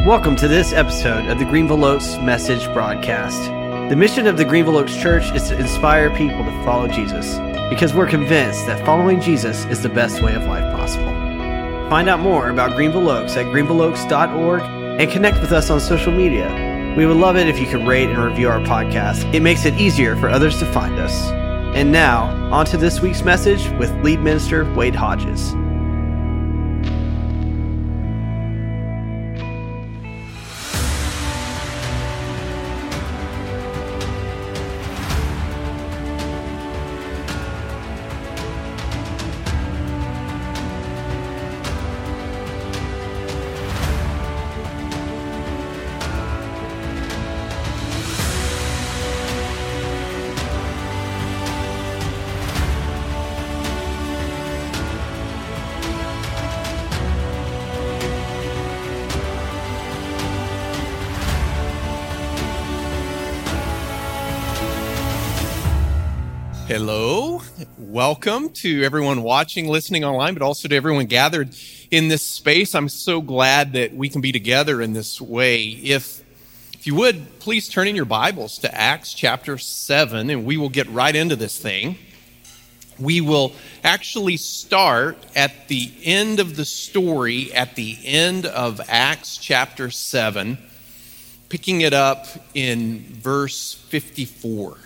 Welcome to this episode of the Greenville Oaks Message Broadcast. The mission of the Greenville Oaks Church is to inspire people to follow Jesus because we're convinced that following Jesus is the best way of life possible. Find out more about Greenville Oaks at greenvilleoaks.org and connect with us on social media. We would love it if you could rate and review our podcast. It makes it easier for others to find us. And now, on to this week's message with lead minister Wade Hodges. Hello. Welcome to everyone watching, listening online, but also to everyone gathered in this space. I'm so glad that we can be together in this way. If if you would, please turn in your Bibles to Acts chapter 7 and we will get right into this thing. We will actually start at the end of the story at the end of Acts chapter 7, picking it up in verse 54.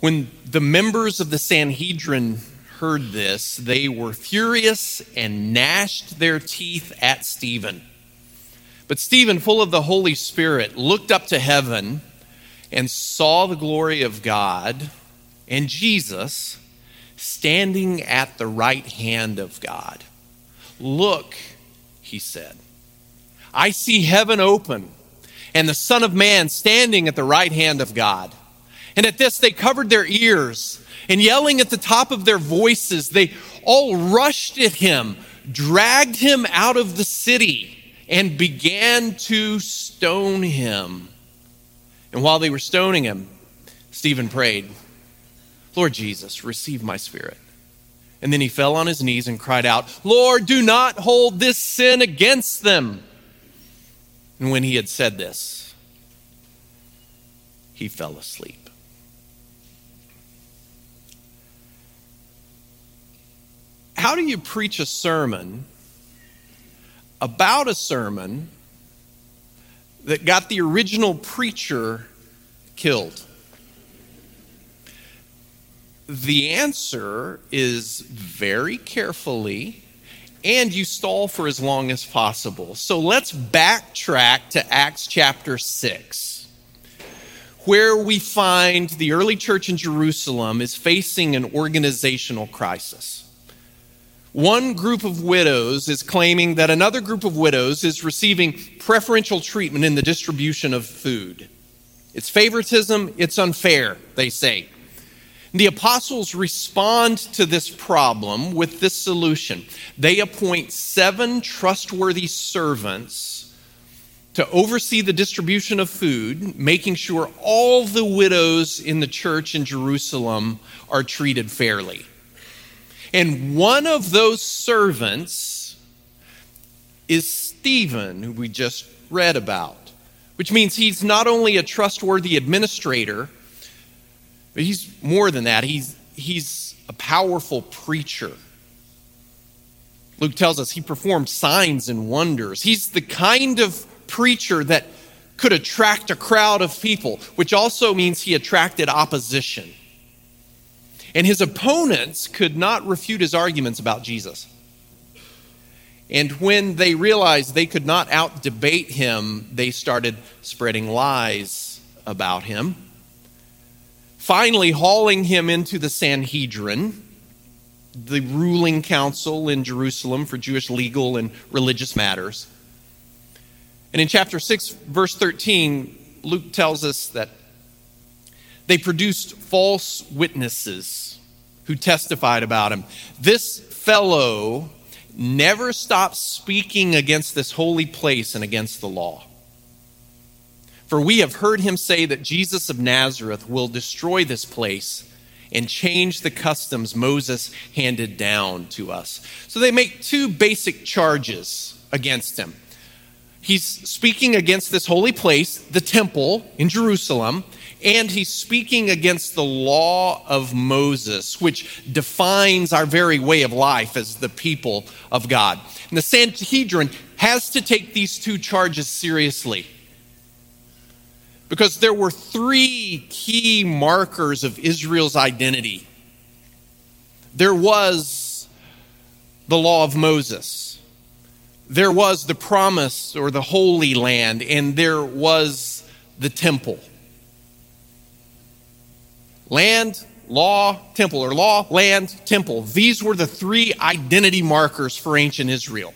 When the members of the Sanhedrin heard this, they were furious and gnashed their teeth at Stephen. But Stephen, full of the Holy Spirit, looked up to heaven and saw the glory of God and Jesus standing at the right hand of God. Look, he said, I see heaven open and the Son of Man standing at the right hand of God. And at this, they covered their ears and yelling at the top of their voices, they all rushed at him, dragged him out of the city, and began to stone him. And while they were stoning him, Stephen prayed, Lord Jesus, receive my spirit. And then he fell on his knees and cried out, Lord, do not hold this sin against them. And when he had said this, he fell asleep. How do you preach a sermon about a sermon that got the original preacher killed? The answer is very carefully, and you stall for as long as possible. So let's backtrack to Acts chapter 6, where we find the early church in Jerusalem is facing an organizational crisis. One group of widows is claiming that another group of widows is receiving preferential treatment in the distribution of food. It's favoritism, it's unfair, they say. The apostles respond to this problem with this solution. They appoint seven trustworthy servants to oversee the distribution of food, making sure all the widows in the church in Jerusalem are treated fairly. And one of those servants is Stephen, who we just read about, which means he's not only a trustworthy administrator, but he's more than that. He's, he's a powerful preacher. Luke tells us he performed signs and wonders. He's the kind of preacher that could attract a crowd of people, which also means he attracted opposition. And his opponents could not refute his arguments about Jesus. And when they realized they could not out debate him, they started spreading lies about him. Finally, hauling him into the Sanhedrin, the ruling council in Jerusalem for Jewish legal and religious matters. And in chapter 6, verse 13, Luke tells us that they produced false witnesses who testified about him. This fellow never stopped speaking against this holy place and against the law. For we have heard him say that Jesus of Nazareth will destroy this place and change the customs Moses handed down to us. So they make two basic charges against him. He's speaking against this holy place, the temple in Jerusalem, and he's speaking against the law of Moses, which defines our very way of life as the people of God. And the Sanhedrin has to take these two charges seriously because there were three key markers of Israel's identity. There was the law of Moses, there was the promise or the holy land, and there was the temple. Land, law, temple, or law, land, temple. These were the three identity markers for ancient Israel.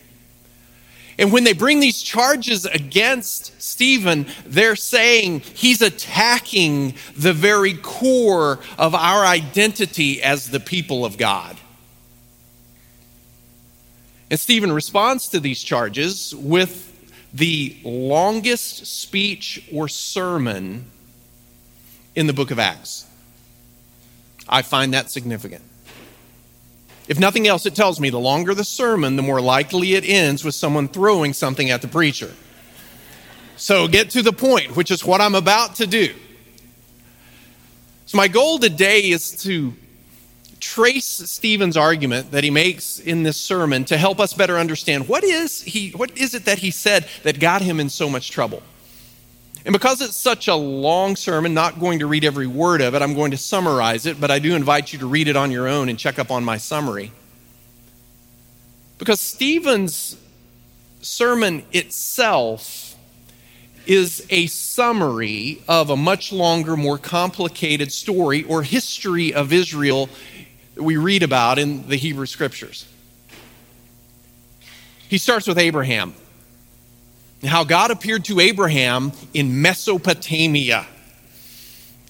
And when they bring these charges against Stephen, they're saying he's attacking the very core of our identity as the people of God. And Stephen responds to these charges with the longest speech or sermon in the book of Acts. I find that significant. If nothing else, it tells me the longer the sermon, the more likely it ends with someone throwing something at the preacher. So get to the point, which is what I'm about to do. So, my goal today is to trace Stephen's argument that he makes in this sermon to help us better understand what is, he, what is it that he said that got him in so much trouble. And because it's such a long sermon, not going to read every word of it, I'm going to summarize it, but I do invite you to read it on your own and check up on my summary. Because Stephen's sermon itself is a summary of a much longer, more complicated story or history of Israel that we read about in the Hebrew Scriptures. He starts with Abraham how God appeared to Abraham in Mesopotamia.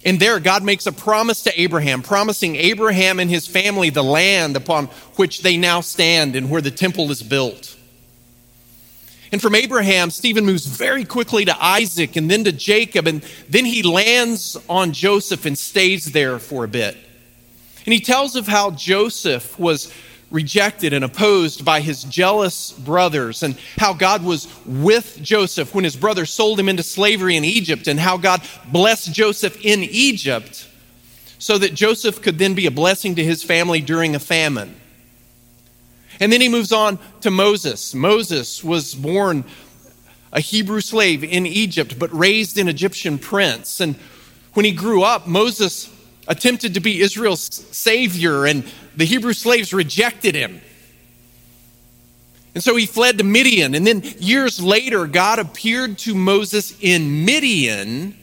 And there, God makes a promise to Abraham, promising Abraham and his family the land upon which they now stand and where the temple is built. And from Abraham, Stephen moves very quickly to Isaac and then to Jacob, and then he lands on Joseph and stays there for a bit. And he tells of how Joseph was rejected and opposed by his jealous brothers, and how God was with Joseph when his brothers sold him into slavery in Egypt, and how God blessed Joseph in Egypt so that Joseph could then be a blessing to his family during a famine. And then he moves on to Moses. Moses was born a Hebrew slave in Egypt, but raised an Egyptian prince. And when he grew up, Moses attempted to be Israel's savior, and the Hebrew slaves rejected him. And so he fled to Midian. And then years later, God appeared to Moses in Midian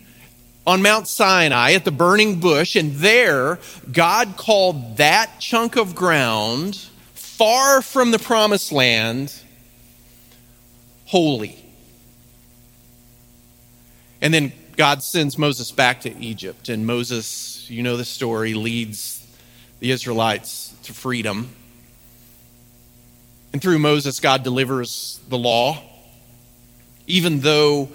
on Mount Sinai at the burning bush. And there, God called that chunk of ground far from the promised land holy. And then God sends Moses back to Egypt. And Moses, you know the story, leads the Israelites to freedom. And through Moses, God delivers the law, even though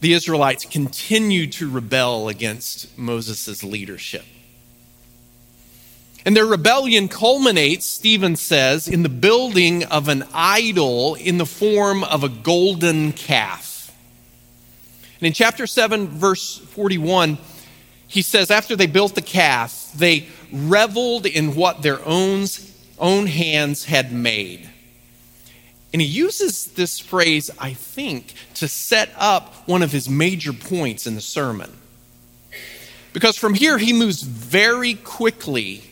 the Israelites continue to rebel against Moses' leadership. And their rebellion culminates, Stephen says, in the building of an idol in the form of a golden calf. And in chapter 7, verse 41, he says, after they built the calf, they reveled in what their own, own hands had made. And he uses this phrase, I think, to set up one of his major points in the sermon. Because from here, he moves very quickly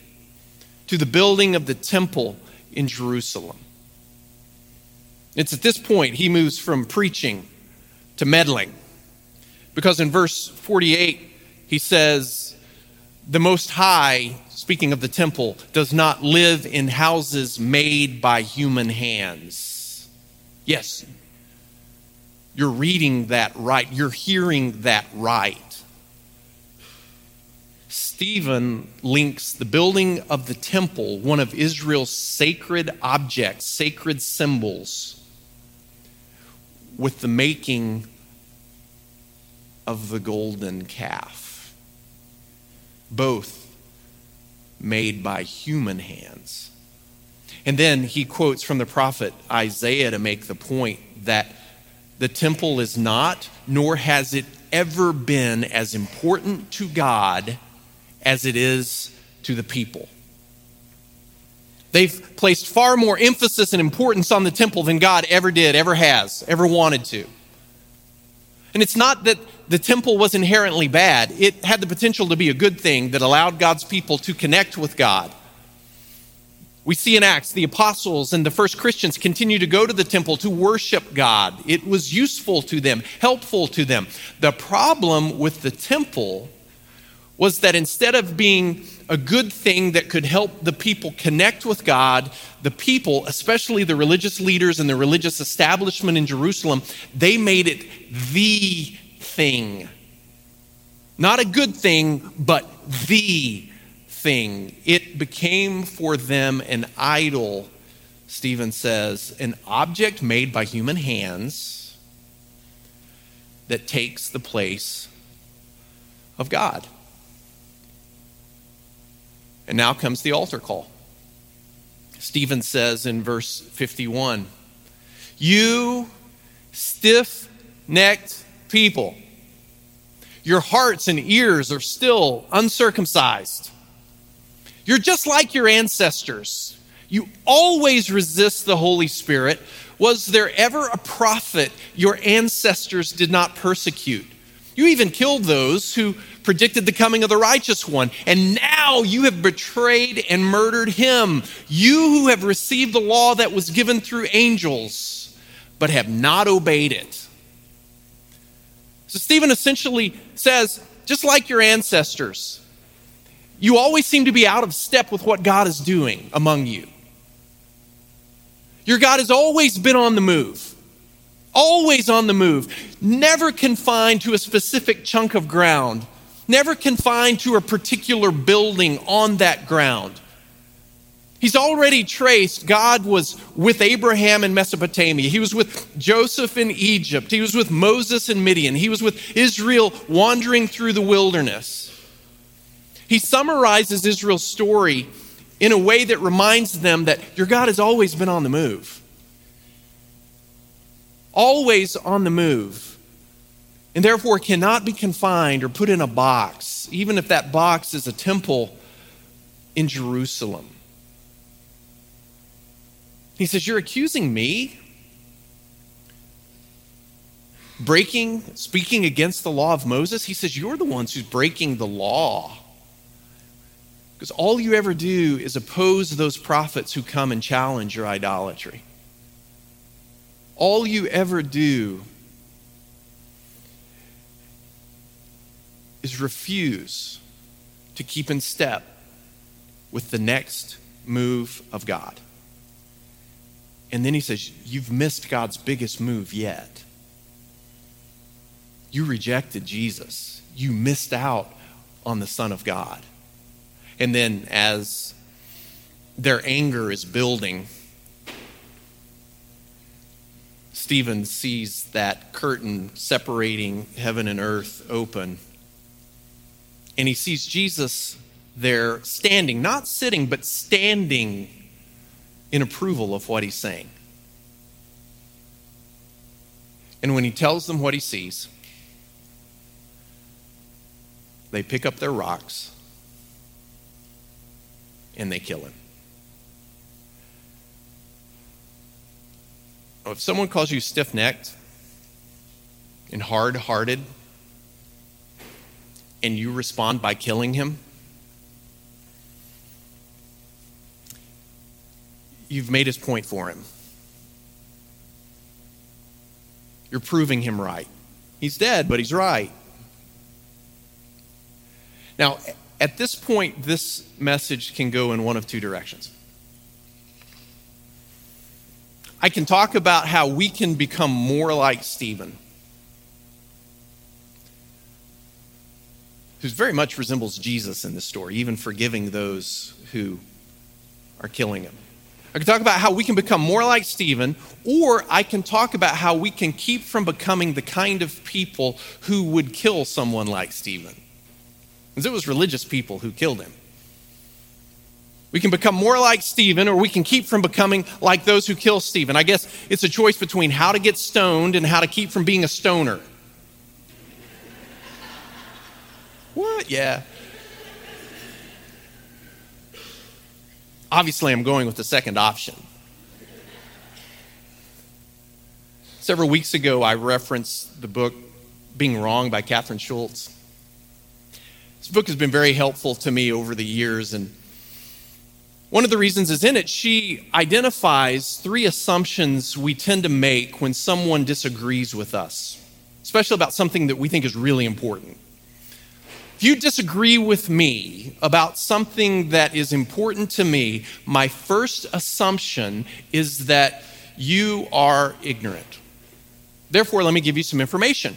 to the building of the temple in Jerusalem. It's at this point he moves from preaching to meddling. Because in verse 48, he says, The Most High speaking of the temple, does not live in houses made by human hands. Yes, you're reading that right, you're hearing that right. Stephen links the building of the temple, one of Israel's sacred objects, sacred symbols, with the making of the golden calf. Both made by human hands. And then he quotes from the prophet Isaiah to make the point that the temple is not, nor has it ever been as important to God as it is to the people. They've placed far more emphasis and importance on the temple than God ever did, ever has, ever wanted to. And it's not that the temple was inherently bad, it had the potential to be a good thing that allowed God's people to connect with God. We see in Acts the apostles and the first Christians continue to go to the temple to worship God. It was useful to them, helpful to them. The problem with the temple was that instead of being a good thing that could help the people connect with God, the people, especially the religious leaders and the religious establishment in Jerusalem, they made it the thing. Not a good thing, but the thing. It became for them an idol, Stephen says, an object made by human hands that takes the place of God. And now comes the altar call. Stephen says in verse 51 You stiff necked people, your hearts and ears are still uncircumcised. You're just like your ancestors. You always resist the Holy Spirit. Was there ever a prophet your ancestors did not persecute? You even killed those who predicted the coming of the righteous one. And now you have betrayed and murdered him. You who have received the law that was given through angels, but have not obeyed it. So Stephen essentially says, just like your ancestors, you always seem to be out of step with what God is doing among you. Your God has always been on the move, always on the move, never confined to a specific chunk of ground, never confined to a particular building on that ground. He's already traced God was with Abraham in Mesopotamia. He was with Joseph in Egypt. He was with Moses in Midian. He was with Israel wandering through the wilderness. He summarizes Israel's story in a way that reminds them that your God has always been on the move. Always on the move and therefore cannot be confined or put in a box, even if that box is a temple in Jerusalem. He says, You're accusing me? Breaking, speaking against the law of Moses? He says, You're the ones who's breaking the law. Because all you ever do is oppose those prophets who come and challenge your idolatry. All you ever do is refuse to keep in step with the next move of God. And then he says, You've missed God's biggest move yet. You rejected Jesus, you missed out on the Son of God. And then, as their anger is building, Stephen sees that curtain separating heaven and earth open and he sees Jesus there standing, not sitting, but standing in approval of what he's saying. And when he tells them what he sees, they pick up their rocks and they kill him. If someone calls you stiff necked and hard hearted, and you respond by killing him, you've made his point for him. You're proving him right. He's dead, but he's right. Now, at this point, this message can go in one of two directions. I can talk about how we can become more like Stephen who very much resembles Jesus in this story, even forgiving those who are killing him. I can talk about how we can become more like Stephen, or I can talk about how we can keep from becoming the kind of people who would kill someone like Stephen. Because it was religious people who killed him. We can become more like Stephen, or we can keep from becoming like those who kill Stephen. I guess it's a choice between how to get stoned and how to keep from being a stoner. What? Yeah. Obviously, I'm going with the second option. Several weeks ago, I referenced the book Being Wrong by Kathryn Schulz. This book has been very helpful to me over the years, and one of the reasons is in it, she identifies three assumptions we tend to make when someone disagrees with us, especially about something that we think is really important. If you disagree with me about something that is important to me, my first assumption is that you are ignorant. Therefore, let me give you some information.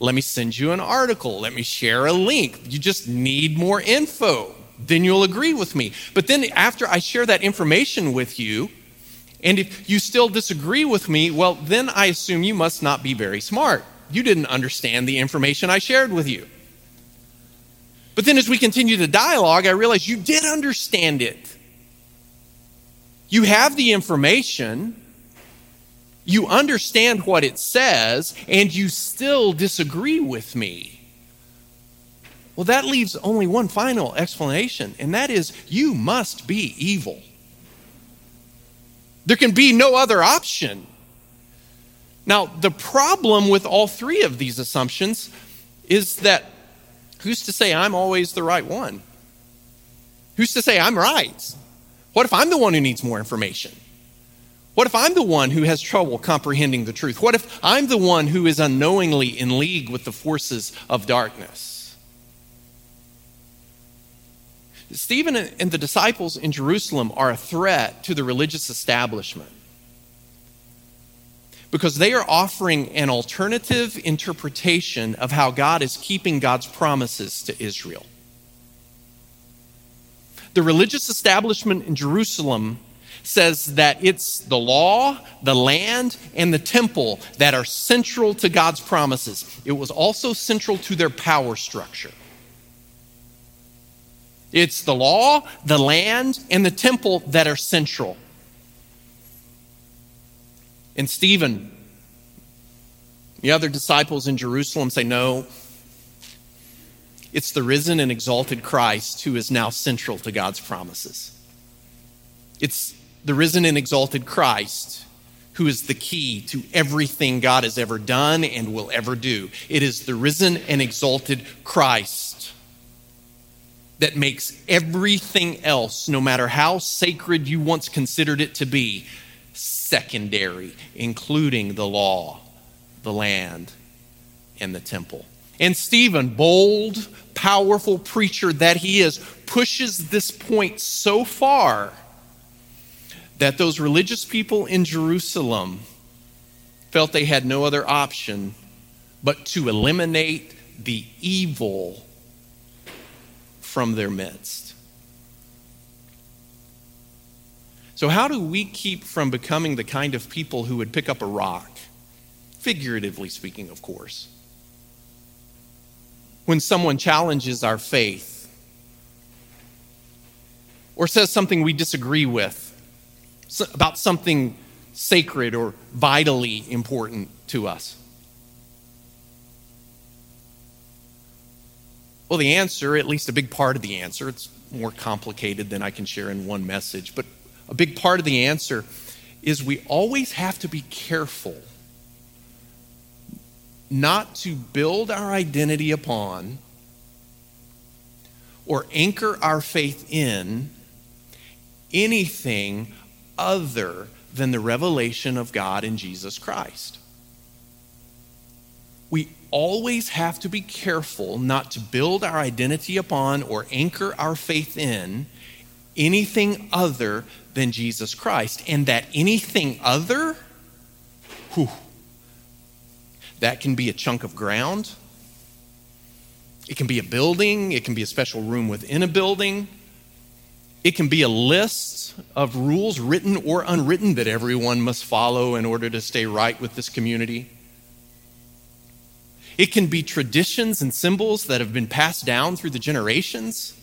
Let me send you an article. Let me share a link. You just need more info. Then you'll agree with me. But then, after I share that information with you, and if you still disagree with me, well, then I assume you must not be very smart. You didn't understand the information I shared with you. But then as we continue the dialogue, I realize you did understand it. You have the information, you understand what it says, and you still disagree with me. Well, that leaves only one final explanation, and that is you must be evil. There can be no other option. Now, the problem with all three of these assumptions is that Who's to say I'm always the right one? Who's to say I'm right? What if I'm the one who needs more information? What if I'm the one who has trouble comprehending the truth? What if I'm the one who is unknowingly in league with the forces of darkness? Stephen and the disciples in Jerusalem are a threat to the religious establishment because they are offering an alternative interpretation of how God is keeping God's promises to Israel. The religious establishment in Jerusalem says that it's the law, the land, and the temple that are central to God's promises. It was also central to their power structure. It's the law, the land, and the temple that are central. And Stephen, the other disciples in Jerusalem say, No, it's the risen and exalted Christ who is now central to God's promises. It's the risen and exalted Christ who is the key to everything God has ever done and will ever do. It is the risen and exalted Christ that makes everything else, no matter how sacred you once considered it to be, secondary, including the law, the land, and the temple. And Stephen, bold, powerful preacher that he is, pushes this point so far that those religious people in Jerusalem felt they had no other option but to eliminate the evil from their midst. So, how do we keep from becoming the kind of people who would pick up a rock? Figuratively speaking, of course. When someone challenges our faith or says something we disagree with about something sacred or vitally important to us. Well, the answer, at least a big part of the answer, it's more complicated than I can share in one message, but a big part of the answer is we always have to be careful not to build our identity upon or anchor our faith in anything other than the revelation of God in Jesus Christ. We always have to be careful not to build our identity upon or anchor our faith in anything other than Jesus Christ. And that anything other, whew, that can be a chunk of ground, it can be a building, it can be a special room within a building, it can be a list of rules, written or unwritten, that everyone must follow in order to stay right with this community. It can be traditions and symbols that have been passed down through the generations.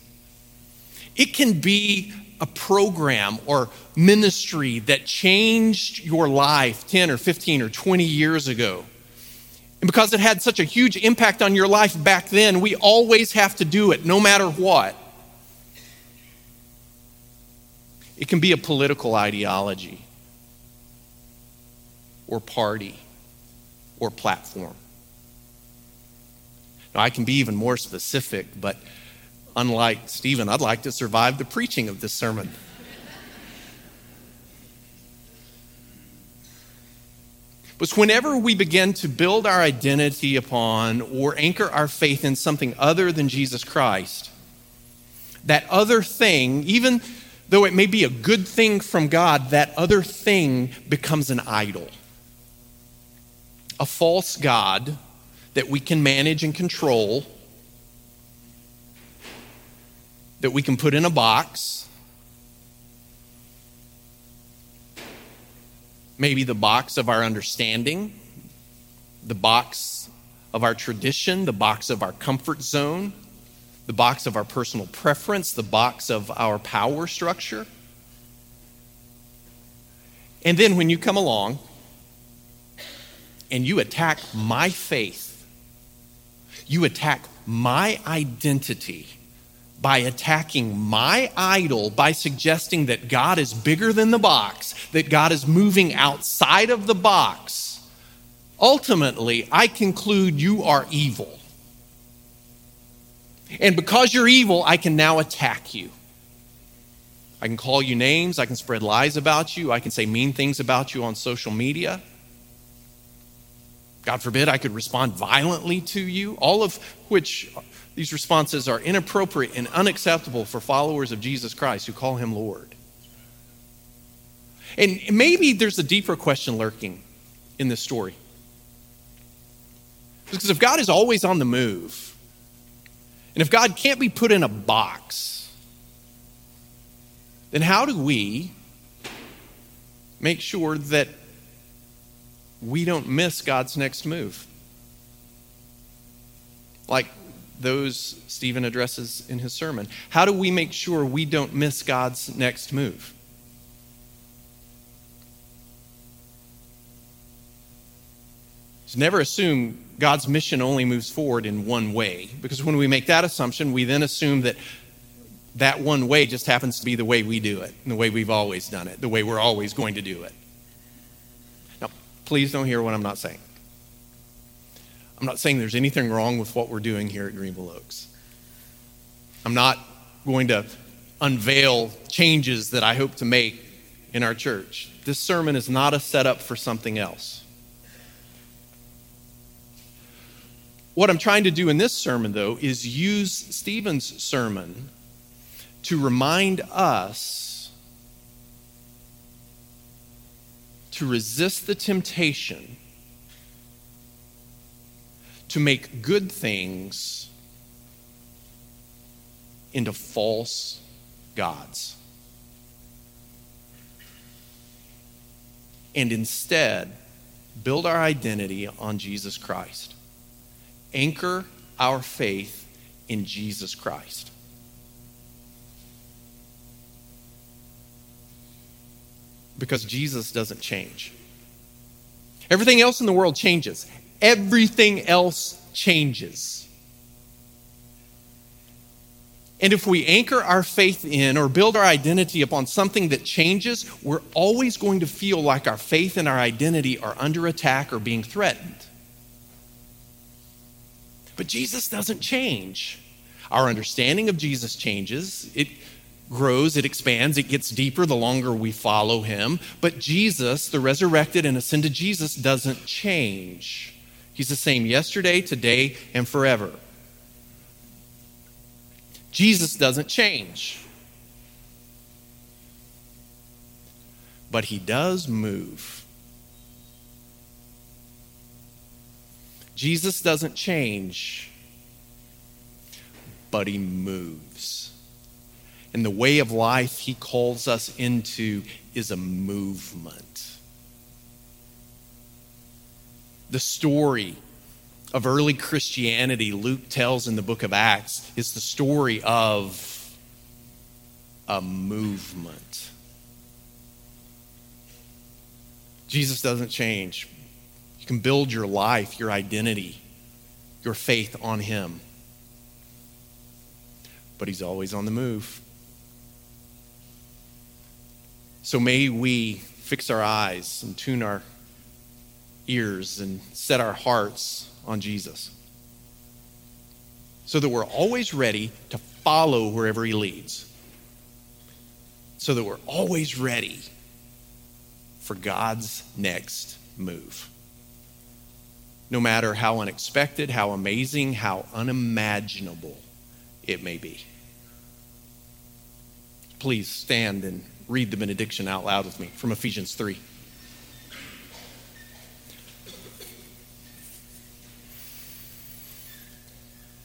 It can be a program or ministry that changed your life 10 or 15 or 20 years ago. And because it had such a huge impact on your life back then, we always have to do it, no matter what. It can be a political ideology, or party, or platform. Now, I can be even more specific, but unlike Stephen, I'd like to survive the preaching of this sermon. But whenever we begin to build our identity upon or anchor our faith in something other than Jesus Christ, that other thing, even though it may be a good thing from God, that other thing becomes an idol. A false God that we can manage and control, that we can put in a box maybe the box of our understanding, the box of our tradition, the box of our comfort zone, the box of our personal preference, the box of our power structure. And then when you come along and you attack my faith, you attack my identity by attacking my idol, by suggesting that God is bigger than the box, that God is moving outside of the box, ultimately, I conclude you are evil. And because you're evil, I can now attack you. I can call you names, I can spread lies about you, I can say mean things about you on social media. God forbid I could respond violently to you, all of which these responses are inappropriate and unacceptable for followers of Jesus Christ who call him Lord. And maybe there's a deeper question lurking in this story. Because if God is always on the move, and if God can't be put in a box, then how do we make sure that we don't miss God's next move? Like those Stephen addresses in his sermon. How do we make sure we don't miss God's next move? Never assume God's mission only moves forward in one way, because when we make that assumption, we then assume that that one way just happens to be the way we do it, and the way we've always done it, the way we're always going to do it. Now, please don't hear what I'm not saying. I'm not saying there's anything wrong with what we're doing here at Greenville Oaks. I'm not going to unveil changes that I hope to make in our church. This sermon is not a setup for something else. What I'm trying to do in this sermon, though, is use Stephen's sermon to remind us to resist the temptation to make good things into false gods. And instead, build our identity on Jesus Christ. Anchor our faith in Jesus Christ. Because Jesus doesn't change. Everything else in the world changes everything else changes. And if we anchor our faith in or build our identity upon something that changes, we're always going to feel like our faith and our identity are under attack or being threatened. But Jesus doesn't change. Our understanding of Jesus changes. It grows, it expands, it gets deeper the longer we follow him. But Jesus, the resurrected and ascended Jesus, doesn't change. He's the same yesterday, today, and forever. Jesus doesn't change. But he does move. Jesus doesn't change, but he moves. And the way of life he calls us into is a movement the story of early Christianity Luke tells in the book of Acts is the story of a movement. Jesus doesn't change. You can build your life, your identity, your faith on Him. But He's always on the move. So may we fix our eyes and tune our ears and set our hearts on Jesus so that we're always ready to follow wherever He leads. So that we're always ready for God's next move. No matter how unexpected, how amazing, how unimaginable it may be. Please stand and read the benediction out loud with me from Ephesians 3.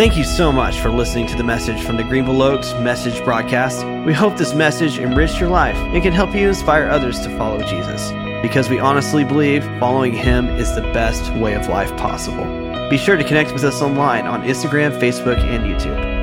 Thank you so much for listening to the message from the Greenville Oaks Message Broadcast. We hope this message enriched your life and can help you inspire others to follow Jesus because we honestly believe following him is the best way of life possible. Be sure to connect with us online on Instagram, Facebook, and YouTube.